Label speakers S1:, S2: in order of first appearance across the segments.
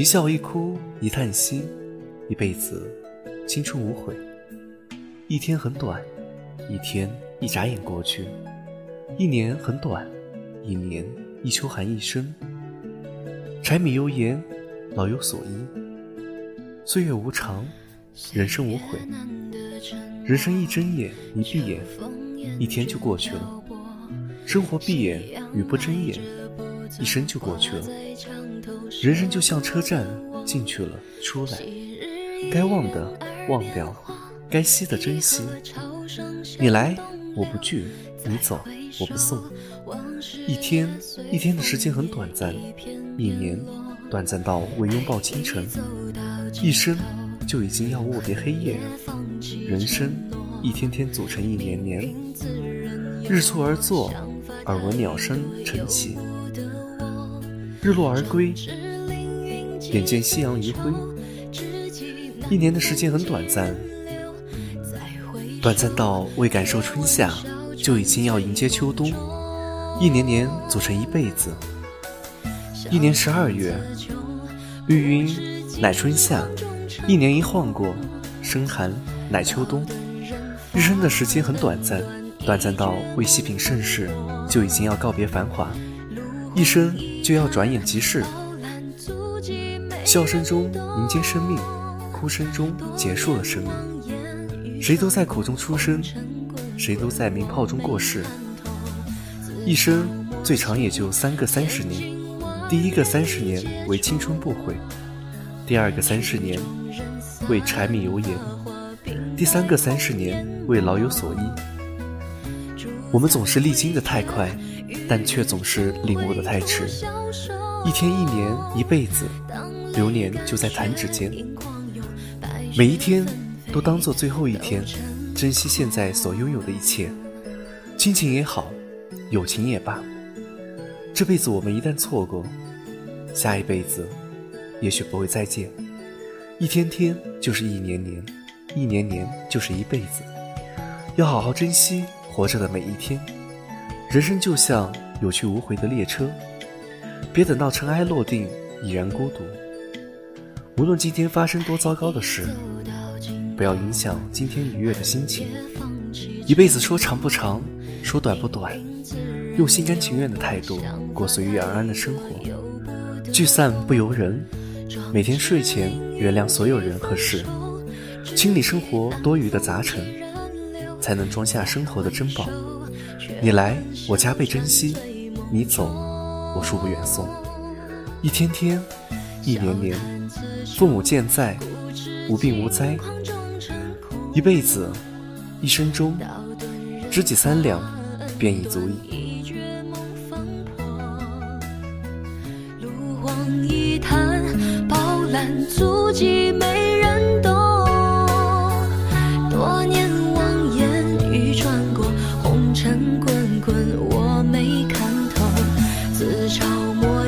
S1: 一笑一哭一叹息，一辈子青春无悔。一天很短，一天一眨眼过去；一年很短，一年一秋寒一生。柴米油盐，老有所依。岁月无常，人生无悔。人生一睁眼，一闭眼，一天就过去了。生活闭眼与不睁眼，一生就过去了。人生就像车站，进去了，出来。该忘的忘掉，该惜的珍惜。你来我不拒，你走我不送。一天一天的时间很短暂，一年短暂到未拥抱清晨。一生就已经要握别黑夜，人生一天天组成一年年。日出而作，耳闻鸟声晨起；日落而归，眼见夕阳余晖。一年的时间很短暂，短暂到未感受春夏，就已经要迎接秋冬。一年年组成一辈子，一年十二月，绿云。乃春夏，一年一晃过；生寒乃秋冬。一生的时间很短暂，短暂到未细品盛世，就已经要告别繁华。一生就要转眼即逝。笑声中迎接生命，哭声中结束了生命。谁都在苦中出生，谁都在鸣炮中过世。一生最长也就三个三十年，第一个三十年为青春不悔。第二个三十年为柴米油盐，第三个三十年为老有所依。我们总是历经的太快，但却总是领悟的太迟。一天一年一辈子，流年就在弹指间。每一天都当做最后一天，珍惜现在所拥有的一切，亲情也好，友情也罢。这辈子我们一旦错过，下一辈子。也许不会再见，一天天就是一年年，一年年就是一辈子。要好好珍惜活着的每一天。人生就像有去无回的列车，别等到尘埃落定已然孤独。无论今天发生多糟糕的事，不要影响今天愉悦的心情。一辈子说长不长，说短不短，用心甘情愿的态度过随遇而安的生活。聚散不由人。每天睡前原谅所有人和事，清理生活多余的杂陈，才能装下生活的珍宝。你来，我加倍珍惜；你走，我恕不远送。一天天，一年年，父母健在，无病无灾。一辈子，一生中，知己三两，便已足矣。
S2: 足迹没人懂，多年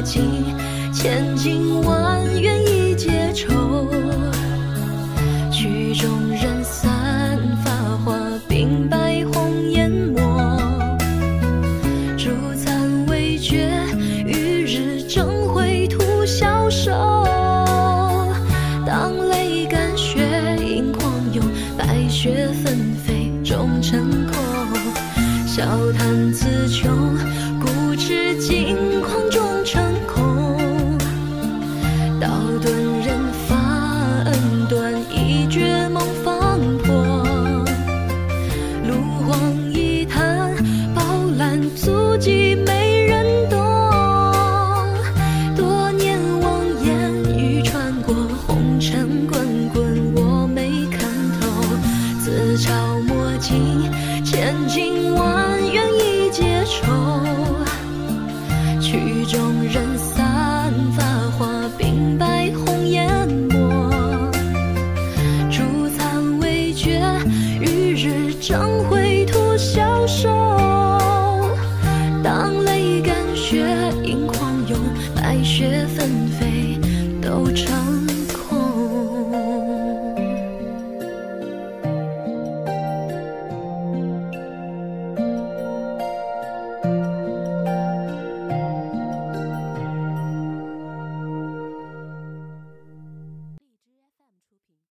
S2: 墨迹，千金万缘一结愁，曲终人散，发花鬓白红颜没，烛残未觉，与日争辉徒消瘦。当泪干血盈眶涌，白雪纷飞终成空，笑谈词穷，人散，发花鬓白红颜薄。烛残未觉，与日争辉徒消瘦。当泪干血，盈狂涌，白雪纷飞都成。